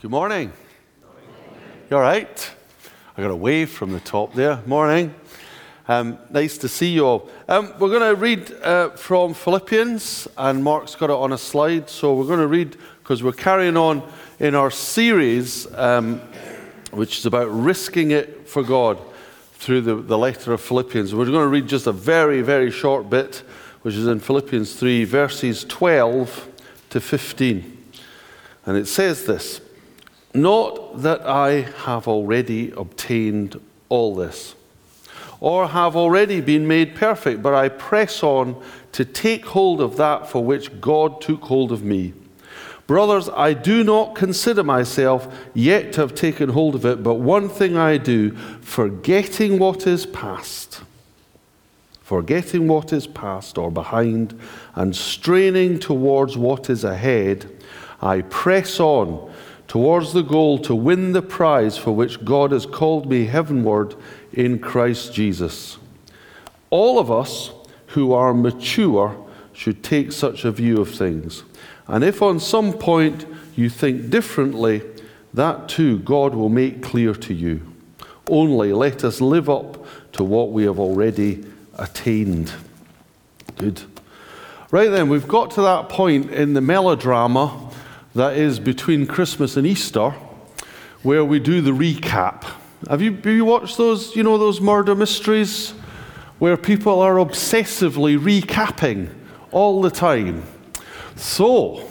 Good morning. You all right? I got a wave from the top there. Morning. Um, nice to see you all. Um, we're going to read uh, from Philippians, and Mark's got it on a slide. So we're going to read because we're carrying on in our series, um, which is about risking it for God through the, the letter of Philippians. We're going to read just a very, very short bit, which is in Philippians 3, verses 12 to 15. And it says this Not that I have already obtained all this, or have already been made perfect, but I press on to take hold of that for which God took hold of me. Brothers, I do not consider myself yet to have taken hold of it, but one thing I do, forgetting what is past, forgetting what is past or behind, and straining towards what is ahead I press on towards the goal to win the prize for which God has called me heavenward in Christ Jesus. All of us who are mature should take such a view of things. And if on some point you think differently, that too God will make clear to you. Only let us live up to what we have already attained. Good. Right then, we've got to that point in the melodrama that is between Christmas and Easter, where we do the recap. Have you, have you watched those, you know, those murder mysteries where people are obsessively recapping all the time? So,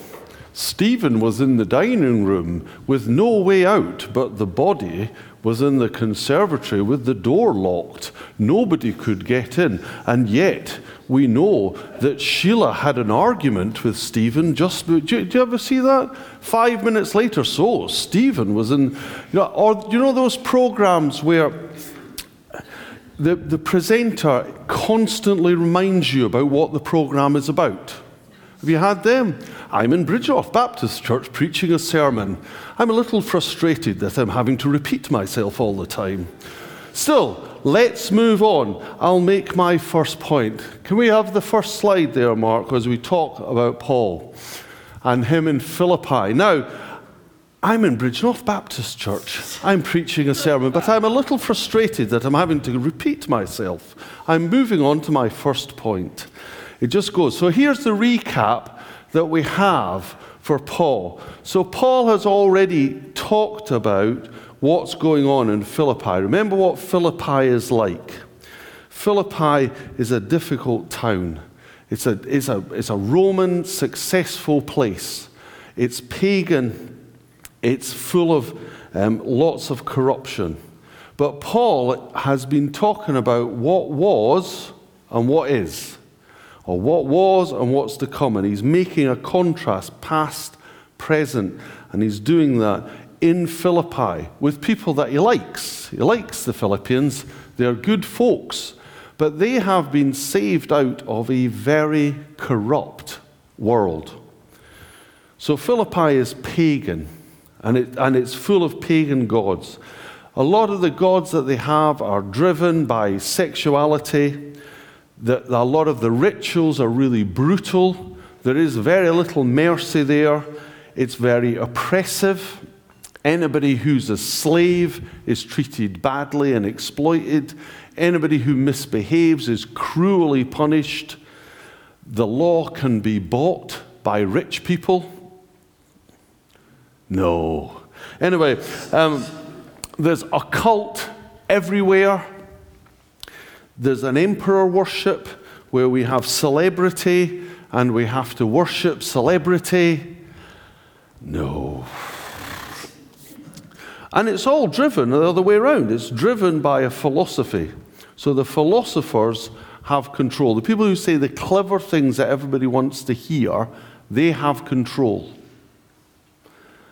Stephen was in the dining room with no way out, but the body was in the conservatory with the door locked. Nobody could get in. And yet, we know that Sheila had an argument with Stephen just. Do you, do you ever see that? Five minutes later, so Stephen was in. You know, or you know those programs where the, the presenter constantly reminds you about what the program is about? Have you had them? I'm in Bridgnorth Baptist Church preaching a sermon. I'm a little frustrated that I'm having to repeat myself all the time. Still, let's move on. I'll make my first point. Can we have the first slide there, Mark, as we talk about Paul and him in Philippi? Now, I'm in Bridgnorth Baptist Church. I'm preaching a sermon, but I'm a little frustrated that I'm having to repeat myself. I'm moving on to my first point. It just goes. So here's the recap that we have for Paul. So Paul has already talked about what's going on in Philippi. Remember what Philippi is like. Philippi is a difficult town. It's a, it's a, it's a Roman successful place. It's pagan. It's full of um, lots of corruption. But Paul has been talking about what was and what is, or what was and what's to come. And he's making a contrast, past, present, and he's doing that in Philippi with people that he likes. He likes the Philippians, they're good folks, but they have been saved out of a very corrupt world. So Philippi is pagan, and, it, and it's full of pagan gods. A lot of the gods that they have are driven by sexuality. The, a lot of the rituals are really brutal. There is very little mercy there. It's very oppressive. Anybody who's a slave is treated badly and exploited. Anybody who misbehaves is cruelly punished. The law can be bought by rich people. No. Anyway, um, there's a cult everywhere. There's an emperor worship where we have celebrity and we have to worship celebrity. No. And it's all driven the other way around. It's driven by a philosophy. So the philosophers have control. The people who say the clever things that everybody wants to hear, they have control.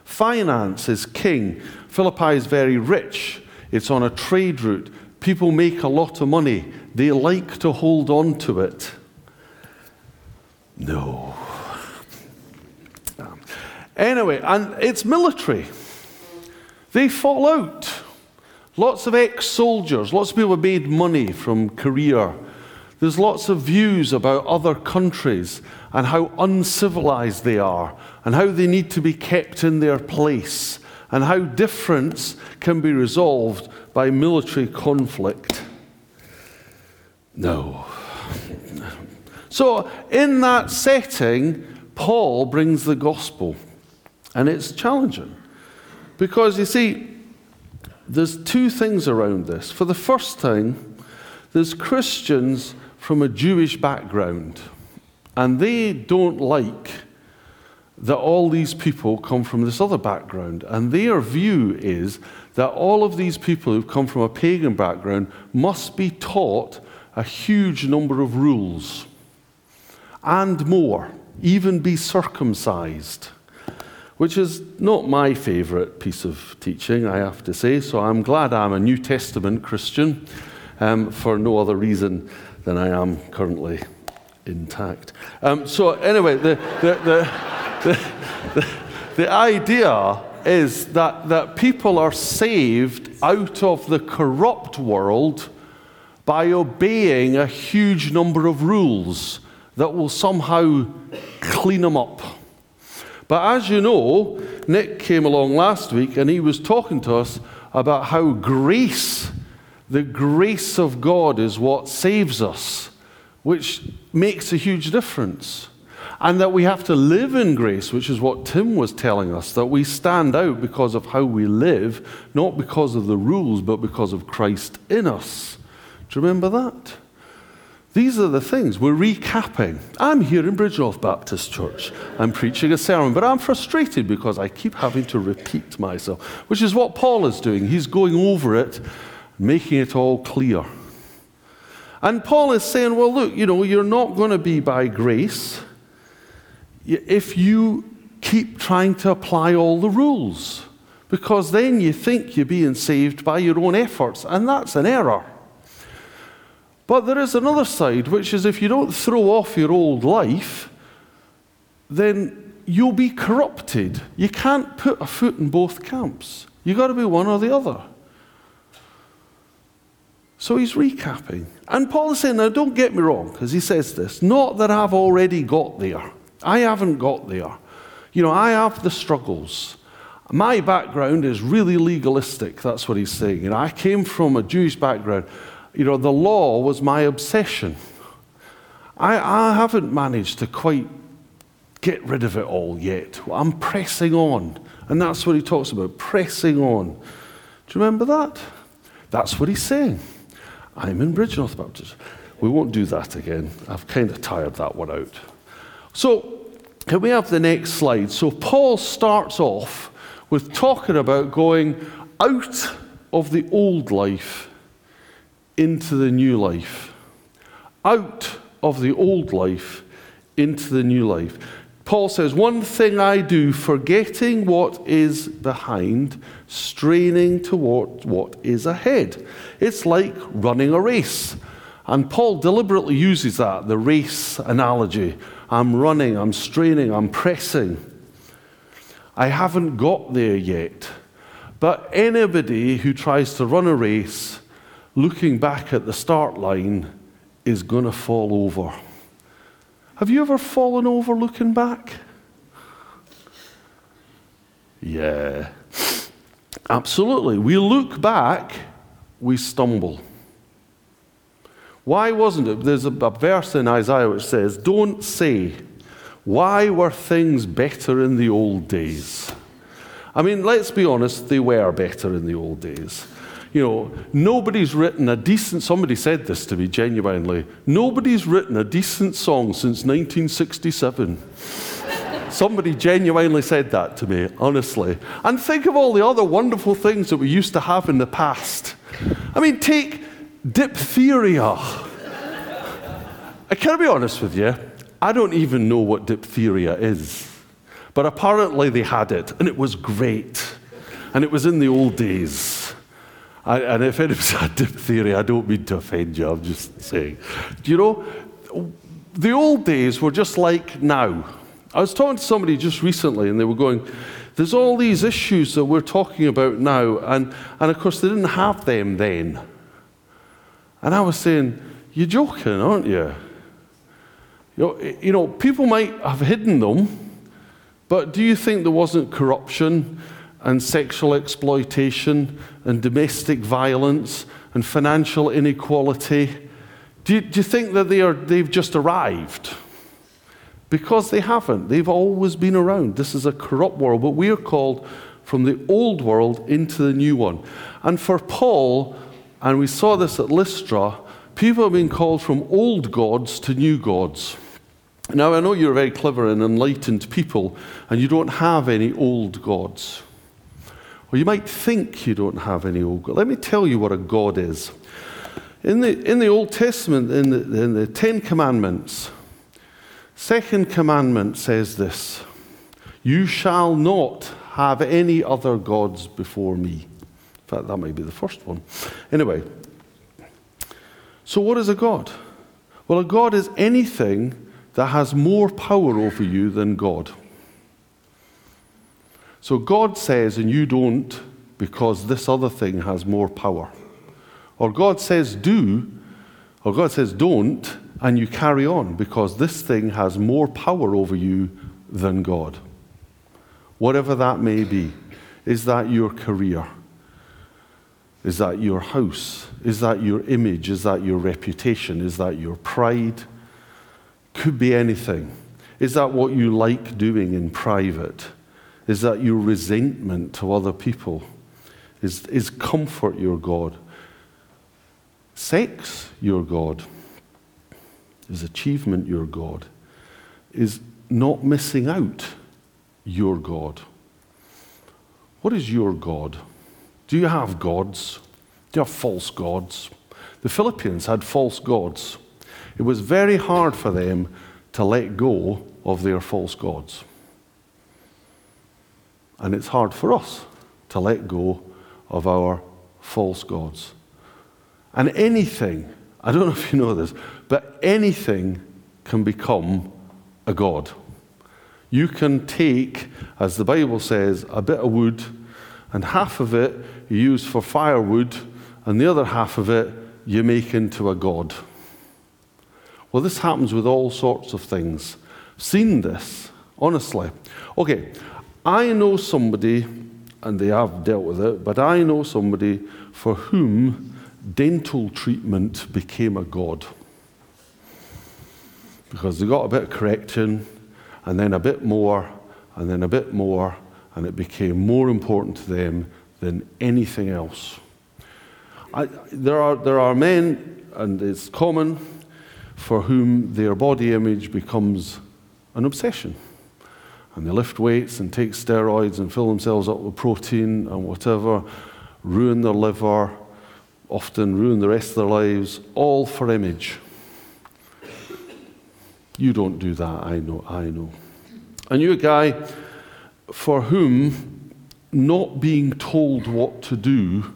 Finance is king. Philippi is very rich. It's on a trade route. People make a lot of money. They like to hold on to it. No. Anyway, and it's military. They fall out. Lots of ex soldiers, lots of people have made money from Korea. There's lots of views about other countries and how uncivilized they are and how they need to be kept in their place and how difference can be resolved by military conflict. No. So, in that setting, Paul brings the gospel, and it's challenging. Because you see, there's two things around this. For the first thing, there's Christians from a Jewish background, and they don't like that all these people come from this other background. And their view is that all of these people who've come from a pagan background must be taught a huge number of rules and more, even be circumcised, which is not my favorite piece of teaching, I have to say. So I'm glad I'm a New Testament Christian um, for no other reason than I am currently intact. Um, so, anyway, the, the, the, the, idea is that, that people are saved out of the corrupt world by obeying a huge number of rules that will somehow clean them up. But as you know, Nick came along last week and he was talking to us about how grace, the grace of God, is what saves us, which makes a huge difference. And that we have to live in grace, which is what Tim was telling us, that we stand out because of how we live, not because of the rules, but because of Christ in us. Do you remember that? These are the things we're recapping. I'm here in Bridgnorth Baptist Church. I'm preaching a sermon, but I'm frustrated because I keep having to repeat myself, which is what Paul is doing. He's going over it, making it all clear. And Paul is saying, well, look, you know, you're not going to be by grace if you keep trying to apply all the rules, because then you think you're being saved by your own efforts, and that's an error. But there is another side, which is if you don't throw off your old life, then you'll be corrupted. You can't put a foot in both camps. You've got to be one or the other. So he's recapping. And Paul is saying, now don't get me wrong, because he says this, not that I've already got there. I haven't got there. You know, I have the struggles. My background is really legalistic, that's what he's saying. You know, I came from a Jewish background you know, the law was my obsession. I, I haven't managed to quite get rid of it all yet. I'm pressing on. And that's what he talks about pressing on. Do you remember that? That's what he's saying. I'm in Bridgnorth Baptist. We won't do that again. I've kind of tired that one out. So, can we have the next slide? So, Paul starts off with talking about going out of the old life into the new life, out of the old life into the new life. Paul says, One thing I do, forgetting what is behind, straining toward what is ahead. It's like running a race. And Paul deliberately uses that, the race analogy. I'm running, I'm straining, I'm pressing. I haven't got there yet. But anybody who tries to run a race looking back at the start line is going to fall over. Have you ever fallen over looking back? Yeah, absolutely. We look back, we stumble. Why wasn't it? There's a, a verse in Isaiah which says, Don't say, Why were things better in the old days? I mean, let's be honest, they were better in the old days you know, nobody's written a decent, somebody said this to me genuinely, nobody's written a decent song since 1967. Somebody genuinely said that to me, honestly. And think of all the other wonderful things that we used to have in the past. I mean, take diphtheria. I can be honest with you, I don't even know what diphtheria is. But apparently they had it, and it was great. And it was in the old days. I, and if anybody's had diphtheria, I don't mean to offend you, I'm just saying. Do you know, the old days were just like now. I was talking to somebody just recently, and they were going, There's all these issues that we're talking about now, and, and of course, they didn't have them then. And I was saying, You're joking, aren't you? You know, eh, you know, people might have hidden them, but do you think there wasn't corruption and sexual exploitation and domestic violence and financial inequality. Do you, do you think that they are, they've just arrived? Because they haven't. They've always been around. This is a corrupt world, but we are called from the old world into the new one. And for Paul, and we saw this at Lystra, people have been called from old gods to new gods. Now, I know you're very clever and enlightened people, and you don't have any old gods. Or you might think you don't have any old gods. Let me tell you what a god is. In the, in the Old Testament, in the, in the Ten Commandments, second commandment says this You shall not have any other gods before me. In fact, that might be the first one. Anyway, so what is a god? Well, a god is anything that has more power over you than God. So God says, and you don't because this other thing has more power. Or God says, do, or God says, don't, and you carry on because this thing has more power over you than God. Whatever that may be. Is that your career? Is that your house? Is that your image? Is that your reputation? Is that your pride? Could be anything. Is that what you like doing in private? Is that your resentment to other people? Is, is comfort your God? Sex your God? Is achievement your God? Is not missing out your God? What is your God? Do you have gods? Do you have false gods? The Philippians had false gods. It was very hard for them to let go of their false gods. And it's hard for us to let go of our false gods. And anything, I don't know if you know this, but anything can become a god. You can take, as the Bible says, a bit of wood, and half of it you use for firewood, and the other half of it you make into a god. Well, this happens with all sorts of things. Seen this, honestly. Okay, I know somebody, and they have dealt with it, but I know somebody for whom dental treatment became a god. Because they got a bit of correction, and then a bit more, and then a bit more, and it became more important to them than anything else. I, there, are, there are men, and it's common, for whom their body image becomes an obsession. And they lift weights and take steroids and fill themselves up with protein and whatever, ruin their liver, often ruin the rest of their lives, all for image. You don't do that, I know, I know. And you're a guy for whom not being told what to do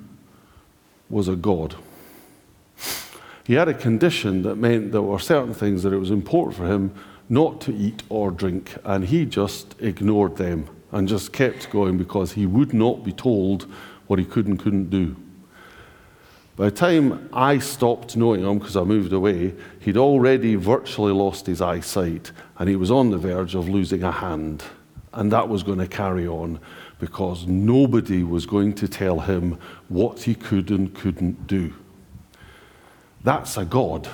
was a God. He had a condition that meant there were certain things that it was important for him not to eat or drink, and he just ignored them and just kept going because he would not be told what he could and couldn't do. By the time I stopped knowing him because I moved away, he'd already virtually lost his eyesight and he was on the verge of losing a hand. And that was going to carry on because nobody was going to tell him what he could and couldn't do. That's a God.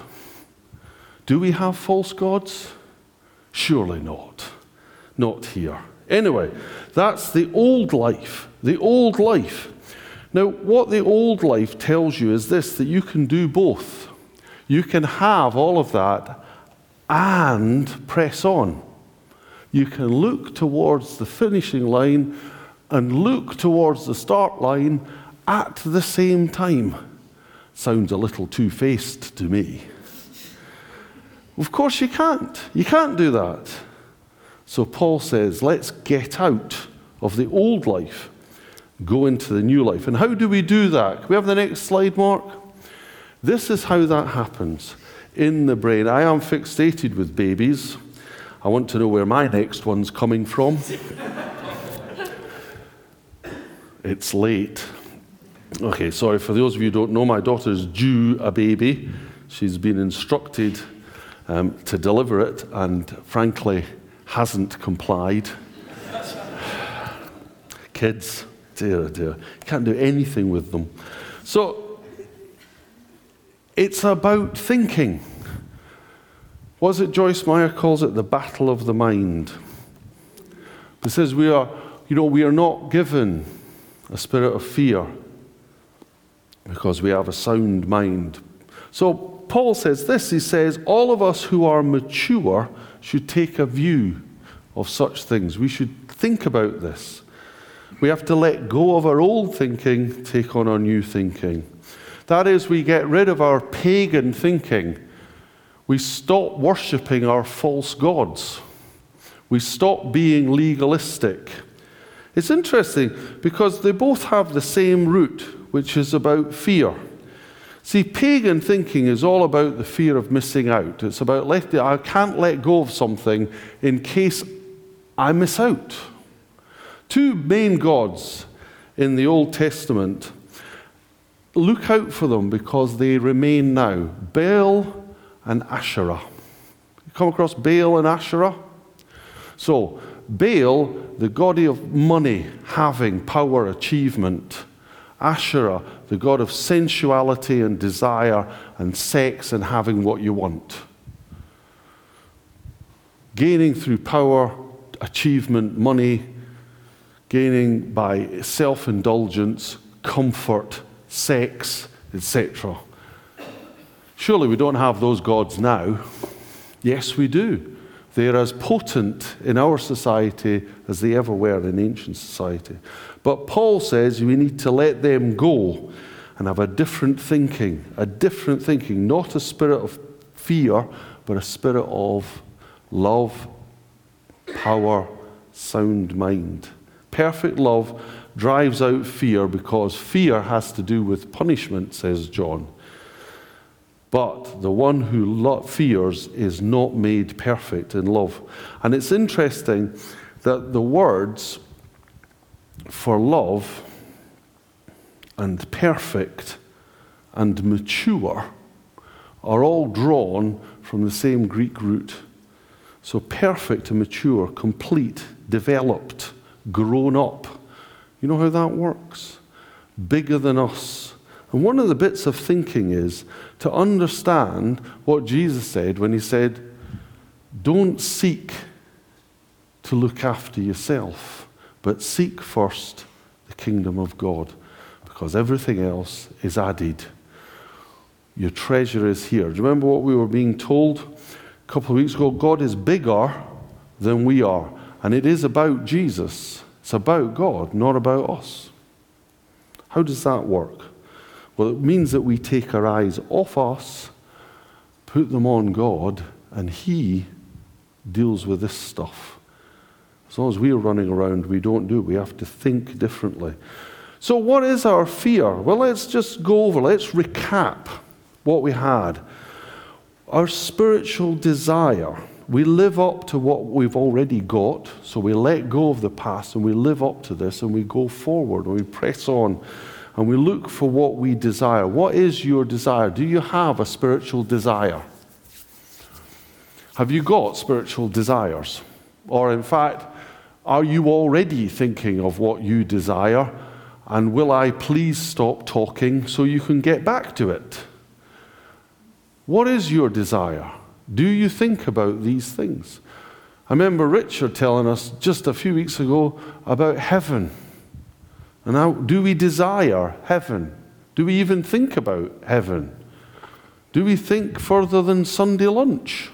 Do we have false gods? Surely not. Not here. Anyway, that's the old life. The old life. Now, what the old life tells you is this that you can do both. You can have all of that and press on. You can look towards the finishing line and look towards the start line at the same time sounds a little two faced to me. Of course, you can't. You can't do that. So Paul says, let's get out of the old life, go into the new life. And how do we do that? Can we have the next slide, Mark? This is how that happens in the brain. I am fixated with babies. I want to know where my next one's coming from. it's late. Okay, sorry, for those of you who don't know, my daughter is due a baby. She's been instructed um, to deliver it and, frankly, hasn't complied. Kids, dear, dear. Can't do anything with them. So it's about thinking. Was it Joyce Meyer calls it the battle of the mind? It says we are, you know, we are not given a spirit of fear because we have a sound mind. So Paul says this he says, All of us who are mature should take a view of such things. We should think about this. We have to let go of our old thinking, take on our new thinking. That is, we get rid of our pagan thinking. We stop worshipping our false gods. We stop being legalistic. It's interesting because they both have the same root, which is about fear. See, pagan thinking is all about the fear of missing out. It's about letting, I can't let go of something in case I miss out. Two main gods in the Old Testament, look out for them because they remain now Baal and Asherah. You come across Baal and Asherah? So, Baal, the god of money, having, power, achievement. Asherah, the god of sensuality and desire and sex and having what you want. Gaining through power, achievement, money, gaining by self indulgence, comfort, sex, etc. Surely we don't have those gods now. Yes, we do. They're as potent in our society as they ever were in ancient society. But Paul says we need to let them go and have a different thinking, a different thinking, not a spirit of fear, but a spirit of love, power, sound mind. Perfect love drives out fear because fear has to do with punishment, says John. But the one who fears is not made perfect in love. And it's interesting that the words for love and perfect and mature are all drawn from the same Greek root. So, perfect and mature, complete, developed, grown up. You know how that works? Bigger than us. And one of the bits of thinking is to understand what Jesus said when he said, Don't seek to look after yourself, but seek first the kingdom of God, because everything else is added. Your treasure is here. Do you remember what we were being told a couple of weeks ago? God is bigger than we are. And it is about Jesus. It's about God, not about us. How does that work? Well, it means that we take our eyes off us, put them on God, and He deals with this stuff. As long as we're running around, we don't do. We have to think differently. So, what is our fear? Well, let's just go over, let's recap what we had. Our spiritual desire we live up to what we've already got, so we let go of the past and we live up to this and we go forward and we press on and we look for what we desire. What is your desire? Do you have a spiritual desire? Have you got spiritual desires? Or, in fact, are you already thinking of what you desire? And will I please stop talking so you can get back to it? What is your desire? Do you think about these things? I remember Richard telling us just a few weeks ago about heaven. And now, do we desire heaven? Do we even think about heaven? Do we think further than Sunday lunch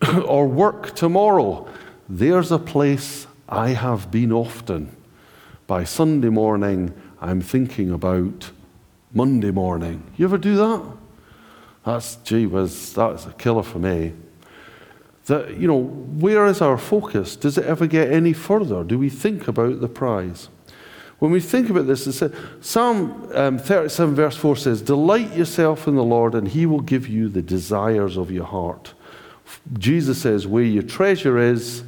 or work tomorrow? There's a place I have been often. By Sunday morning, I'm thinking about Monday morning. You ever do that? That's, gee whiz, that's a killer for me. That, you know, where is our focus? Does it ever get any further? Do we think about the prize? When we think about this, it Psalm um, 37, verse 4 says, Delight yourself in the Lord, and he will give you the desires of your heart. Jesus says, Where your treasure is,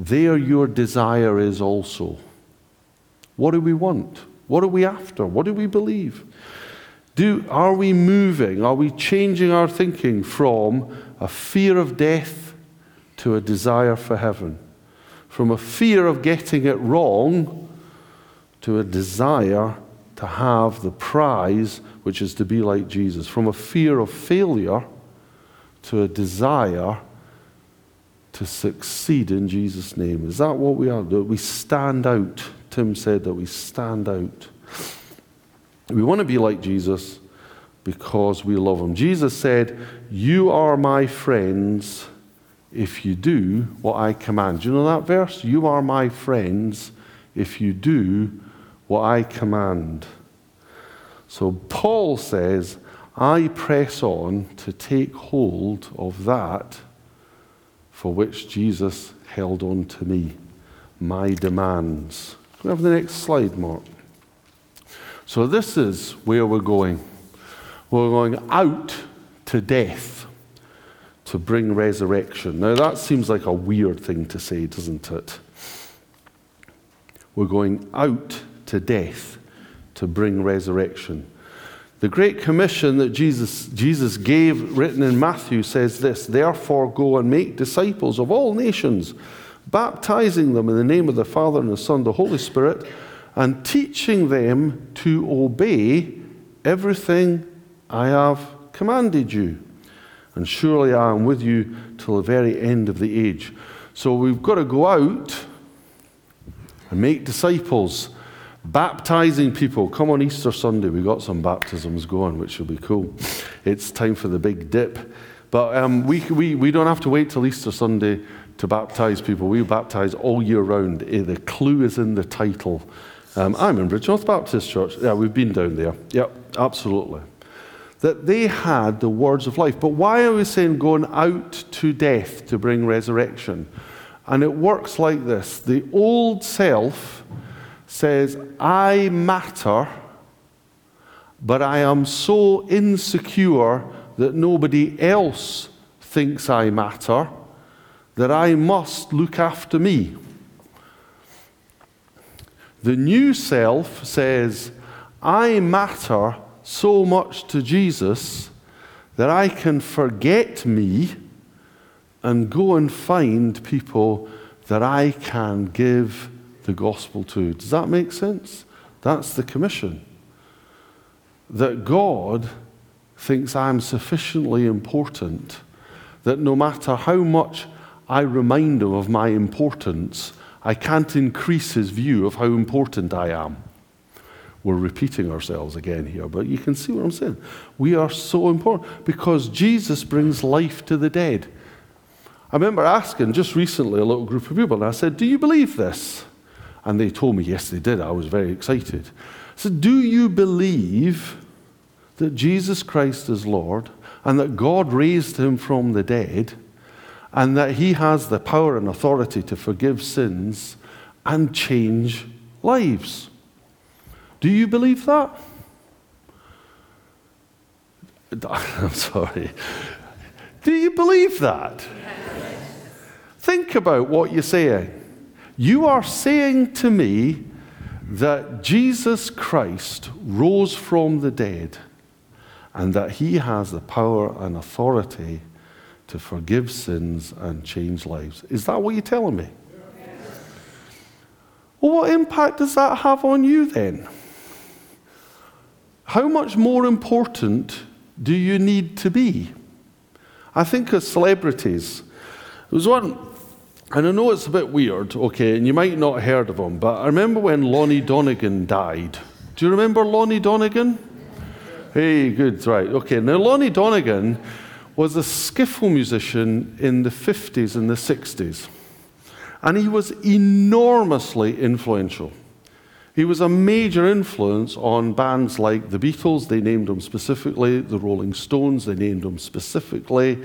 there your desire is also. What do we want? What are we after? What do we believe? Do, are we moving? Are we changing our thinking from a fear of death to a desire for heaven? From a fear of getting it wrong to a desire to have the prize, which is to be like Jesus. From a fear of failure to a desire to succeed in Jesus' name. Is that what we are? Do we stand out? Tim said that we stand out. We want to be like Jesus because we love him. Jesus said, You are my friends if you do what I command. Do you know that verse? You are my friends if you do what I command. So Paul says, I press on to take hold of that for which Jesus held on to me, my demands. Can we have the next slide, Mark? So, this is where we're going. We're going out to death to bring resurrection. Now, that seems like a weird thing to say, doesn't it? We're going out to death to bring resurrection. The Great Commission that Jesus, Jesus gave, written in Matthew, says this Therefore, go and make disciples of all nations, baptizing them in the name of the Father and the Son and the Holy Spirit, and teaching them to obey everything I have commanded you. And surely I am with you till the very end of the age. So we've got to go out and make disciples Baptizing people. Come on Easter Sunday. We've got some baptisms going, which will be cool. It's time for the big dip. But um, we, we, we don't have to wait till Easter Sunday to baptize people. We baptize all year round. Eh, the clue is in the title. Um, I'm in Bridgnorth Baptist Church. Yeah, we've been down there. Yep, absolutely. That they had the words of life. But why are we saying going out to death to bring resurrection? And it works like this the old self says, I matter, but I am so insecure that nobody else thinks I matter that I must look after me. The new self says, I matter so much to Jesus that I can forget me and go and find people that I can give the gospel to. Does that make sense? That's the commission. That God thinks I'm sufficiently important that no matter how much I remind him of my importance, I can't increase his view of how important I am. We're repeating ourselves again here, but you can see what I'm saying. We are so important because Jesus brings life to the dead. I remember asking just recently a little group of people, and I said, Do you believe this? And they told me, yes, they did. I was very excited. So, do you believe that Jesus Christ is Lord and that God raised him from the dead and that he has the power and authority to forgive sins and change lives? Do you believe that? I'm sorry. Do you believe that? Think about what you're saying. You are saying to me that Jesus Christ rose from the dead and that he has the power and authority to forgive sins and change lives. Is that what you're telling me? Well, what impact does that have on you then? How much more important do you need to be? I think of celebrities. There was one and I know it's a bit weird, okay, and you might not have heard of him, but I remember when Lonnie Donegan died. Do you remember Lonnie Donegan? Hey, good, right. Okay, now Lonnie Donegan was a skiffle musician in the 50s and the 60s, and he was enormously influential. He was a major influence on bands like the Beatles, they named him specifically, the Rolling Stones, they named him specifically.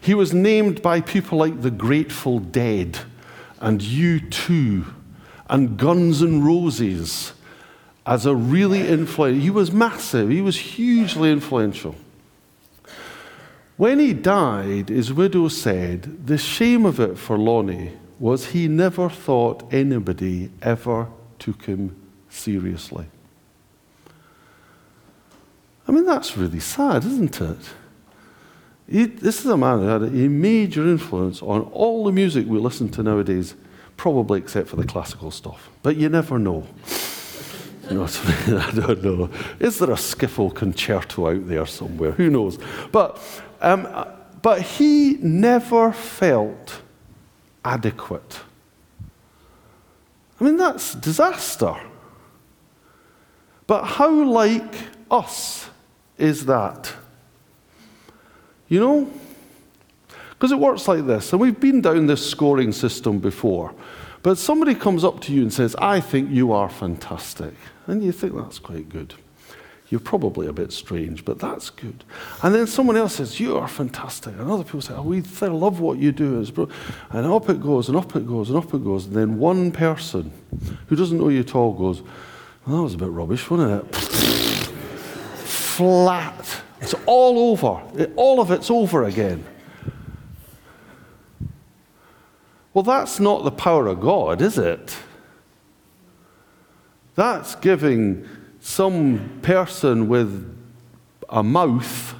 He was named by people like the Grateful Dead and U2 and Guns N' Roses as a really influential. He was massive, he was hugely influential. When he died, his widow said, The shame of it for Lonnie was he never thought anybody ever took him seriously. I mean, that's really sad, isn't it? This is a man who had a major influence on all the music we listen to nowadays, probably except for the classical stuff. But you never know. You know, I don't know. Is there a skiffle concerto out there somewhere? Who knows? But, um, but he never felt adequate. I mean, that's disaster. But how like us is that? You know? Because it works like this, and we've been down this scoring system before. But somebody comes up to you and says, I think you are fantastic. And you think that's quite good. You're probably a bit strange, but that's good. And then someone else says, You are fantastic. And other people say, Oh, we love what you do. And up it goes, and up it goes, and up it goes. And then one person who doesn't know you at all goes, well, That was a bit rubbish, wasn't it? Flat. It's all over. All of it's over again. Well, that's not the power of God, is it? That's giving some person with a mouth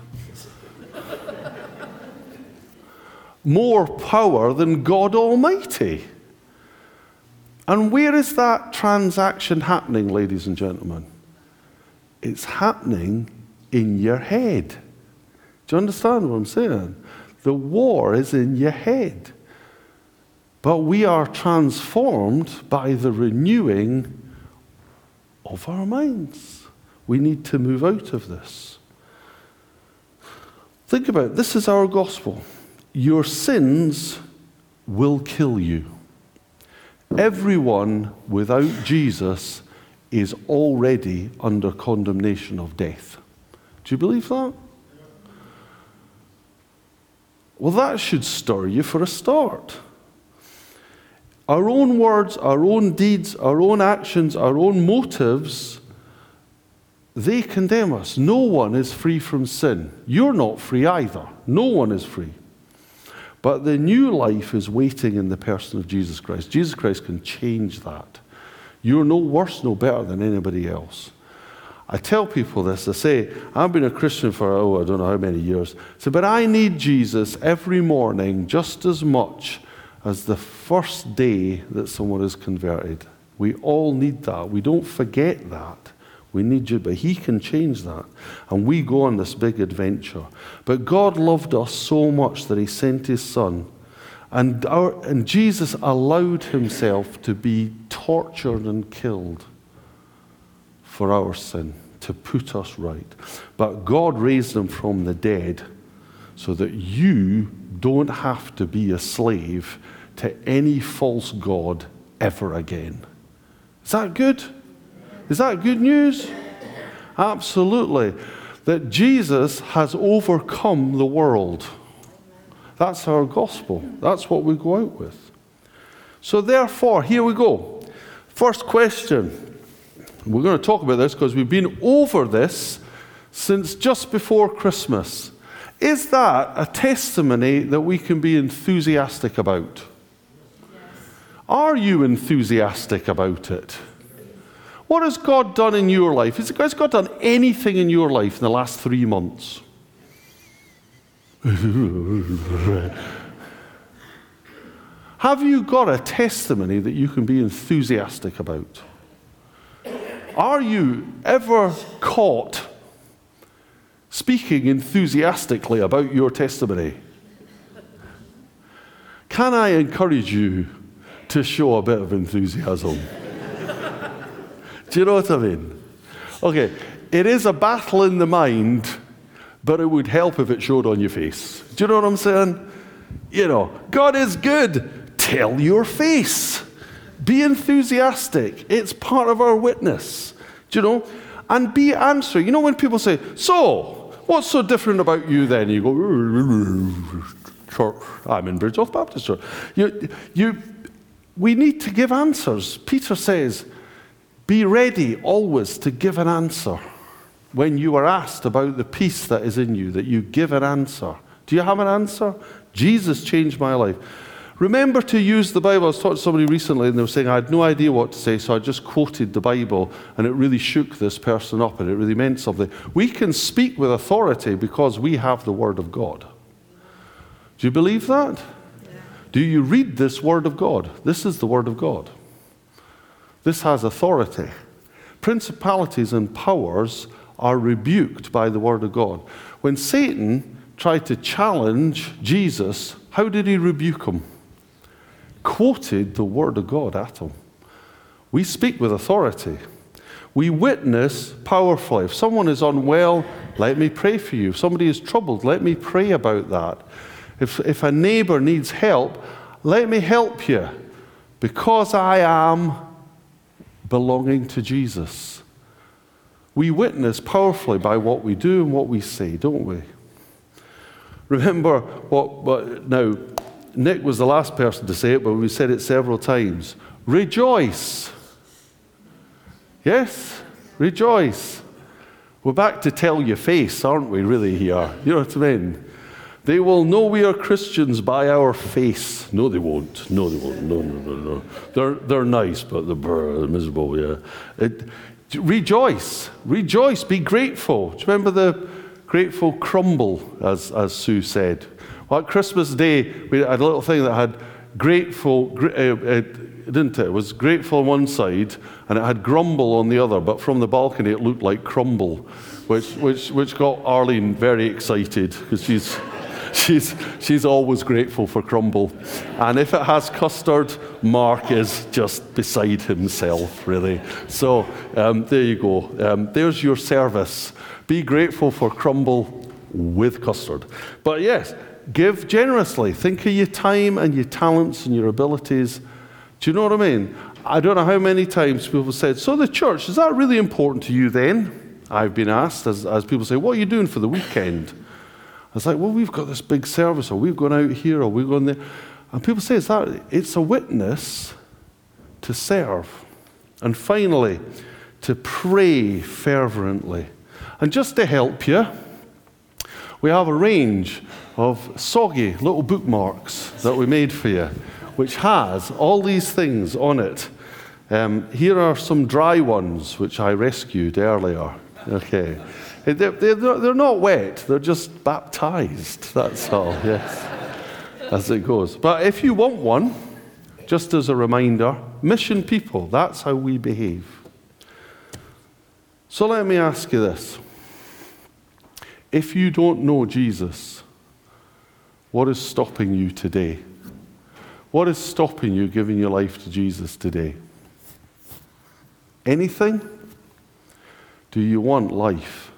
more power than God Almighty. And where is that transaction happening, ladies and gentlemen? It's happening in your head. Do you understand what I'm saying? The war is in your head. But we are transformed by the renewing of our minds. We need to move out of this. Think about it. This is our gospel. Your sins will kill you. Everyone without Jesus is already under condemnation of death. Do you believe that? Well, that should stir you for a start. Our own words, our own deeds, our own actions, our own motives, they condemn us. No one is free from sin. You're not free either. No one is free. But the new life is waiting in the person of Jesus Christ. Jesus Christ can change that. You're no worse, no better than anybody else. I tell people this. I say, I've been a Christian for, oh, I don't know how many years. So, but I need Jesus every morning just as much as the first day that someone is converted. We all need that. We don't forget that. We need you, but He can change that. And we go on this big adventure. But God loved us so much that He sent His Son. And, our, and Jesus allowed Himself to be tortured and killed for our sin, to put us right. But God raised Him from the dead so that you don't have to be a slave to any false God ever again. Is that good? Is that good news? Absolutely. That Jesus has overcome the world. That's our gospel. That's what we go out with. So, therefore, here we go. First question. We're going to talk about this because we've been over this since just before Christmas. Is that a testimony that we can be enthusiastic about? Are you enthusiastic about it? What has God done in your life? Has God done anything in your life in the last three months? Have you got a testimony that you can be enthusiastic about? Are you ever caught speaking enthusiastically about your testimony? Can I encourage you to show a bit of enthusiasm. Do you know what I mean? Okay, it is a battle in the mind, but it would help if it showed on your face. Do you know what I'm saying? You know, God is good. Tell your face. Be enthusiastic. It's part of our witness. Do you know? And be answering. You know, when people say, So, what's so different about you then? You go, Church. I'm in Bridgnorth Baptist Church. You, you, we need to give answers. Peter says, Be ready always to give an answer. When you are asked about the peace that is in you, that you give an answer. Do you have an answer? Jesus changed my life. Remember to use the Bible. I was talking to somebody recently and they were saying, I had no idea what to say, so I just quoted the Bible and it really shook this person up and it really meant something. We can speak with authority because we have the Word of God. Do you believe that? Do you read this Word of God? This is the Word of God. This has authority Principalities and powers are rebuked by the Word of God. When Satan tried to challenge Jesus, how did he rebuke him? Quoted the Word of God at them. We speak with authority. We witness powerfully. If someone is unwell, let me pray for you. If somebody is troubled, let me pray about that. If, if a neighbor needs help, let me help you because I am belonging to Jesus. We witness powerfully by what we do and what we say, don't we? Remember what, what now, Nick was the last person to say it, but we said it several times. Rejoice. Yes? Rejoice. We're back to tell your face, aren't we, really, here? You know what I mean? They will know we are Christians by our face. No, they won't. No, they won't. No, no, no, no. They're, they're nice, but they're miserable, yeah. It, rejoice. Rejoice. Be grateful. Do you remember the grateful crumble, as, as Sue said? Well, at Christmas Day, we had a little thing that had grateful, uh, uh, didn't it? It was grateful on one side and it had grumble on the other, but from the balcony it looked like crumble, which, which, which got Arlene very excited because she's she's, she's always grateful for crumble. And if it has custard, Mark is just beside himself, really. So um, there you go. Um, there's your service. Be grateful for crumble with custard. But yes, give generously. Think of your time and your talents and your abilities. Do you know what I mean? I don't know how many times people said, So the church, is that really important to you then? I've been asked, as, as people say, What are you doing for the weekend? I was like, well, we've got this big service, or we've gone out here, or we've gone there. And people say it's that it's a witness to serve. And finally, to pray fervently. And just to help you, we have a range of soggy little bookmarks that we made for you, which has all these things on it. Um, here are some dry ones which I rescued earlier. Okay. They're, they're, they're not wet, they're just baptized. That's all, yes, as it goes. But if you want one, just as a reminder, mission people, that's how we behave. So let me ask you this. If you don't know Jesus, what is stopping you today? What is stopping you giving your life to Jesus today? Anything? Do you want life?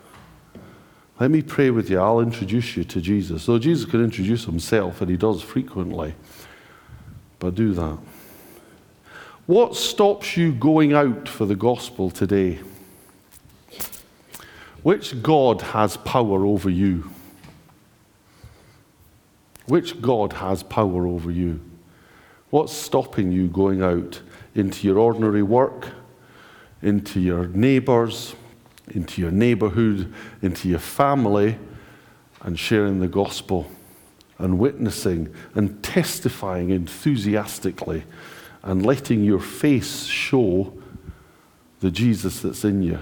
Let me pray with you. I'll introduce you to Jesus. Though Jesus could introduce himself, and he does frequently, but do that. What stops you going out for the gospel today? Which God has power over you? Which God has power over you? What's stopping you going out into your ordinary work, into your neighbors, into your neighborhood, into your family, and sharing the gospel and witnessing and testifying enthusiastically and letting your face show the Jesus that's in you.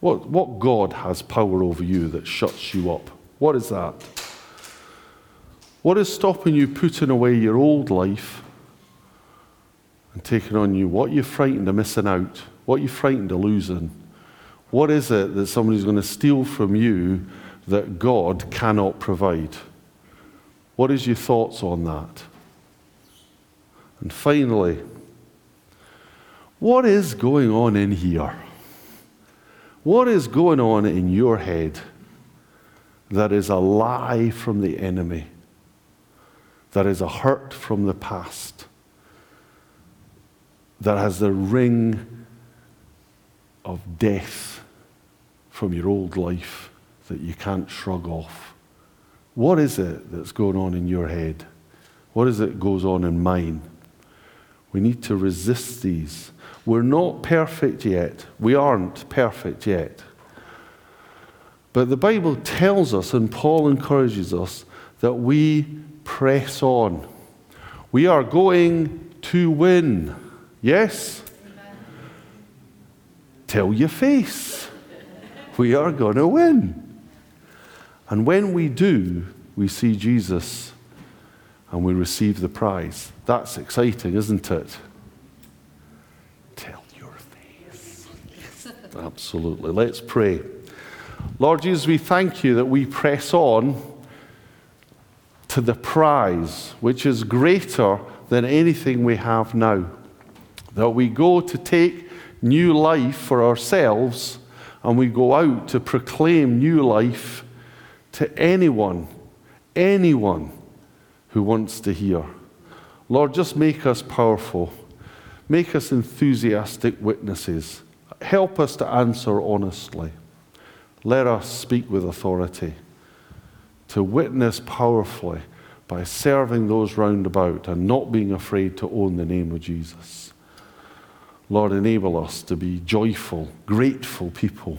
What, what God has power over you that shuts you up? What is that? What is stopping you putting away your old life and taking on you? What you're you frightened of missing out? What you're you frightened of losing? What is it that somebody's going to steal from you that God cannot provide? What is your thoughts on that? And finally, what is going on in here? What is going on in your head that is a lie from the enemy? That is a hurt from the past? That has the ring of death from your old life that you can't shrug off? What is it that's going on in your head? What is it that goes on in mine? We need to resist these. We're not perfect yet. We aren't perfect yet. But the Bible tells us, and Paul encourages us, that we press on. We are going to win. Yes? Amen. Tell your face we are going to win. And when we do, we see Jesus and we receive the prize. That's exciting, isn't it? Tell your face. Absolutely. Let's pray. Lord Jesus, we thank you that we press on to the prize, which is greater than anything we have now. That we go to take new life for ourselves and we go out to proclaim new life to anyone, anyone who wants to hear. Lord, just make us powerful. Make us enthusiastic witnesses. Help us to answer honestly. Let us speak with authority, to witness powerfully by serving those round about and not being afraid to own the name of Jesus. Lord, enable us to be joyful, grateful people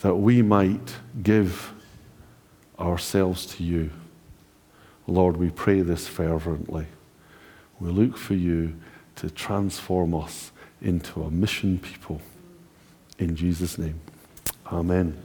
that we might give ourselves to you. Lord, we pray this fervently. We look for you to transform us into a mission people. In Jesus' name, amen.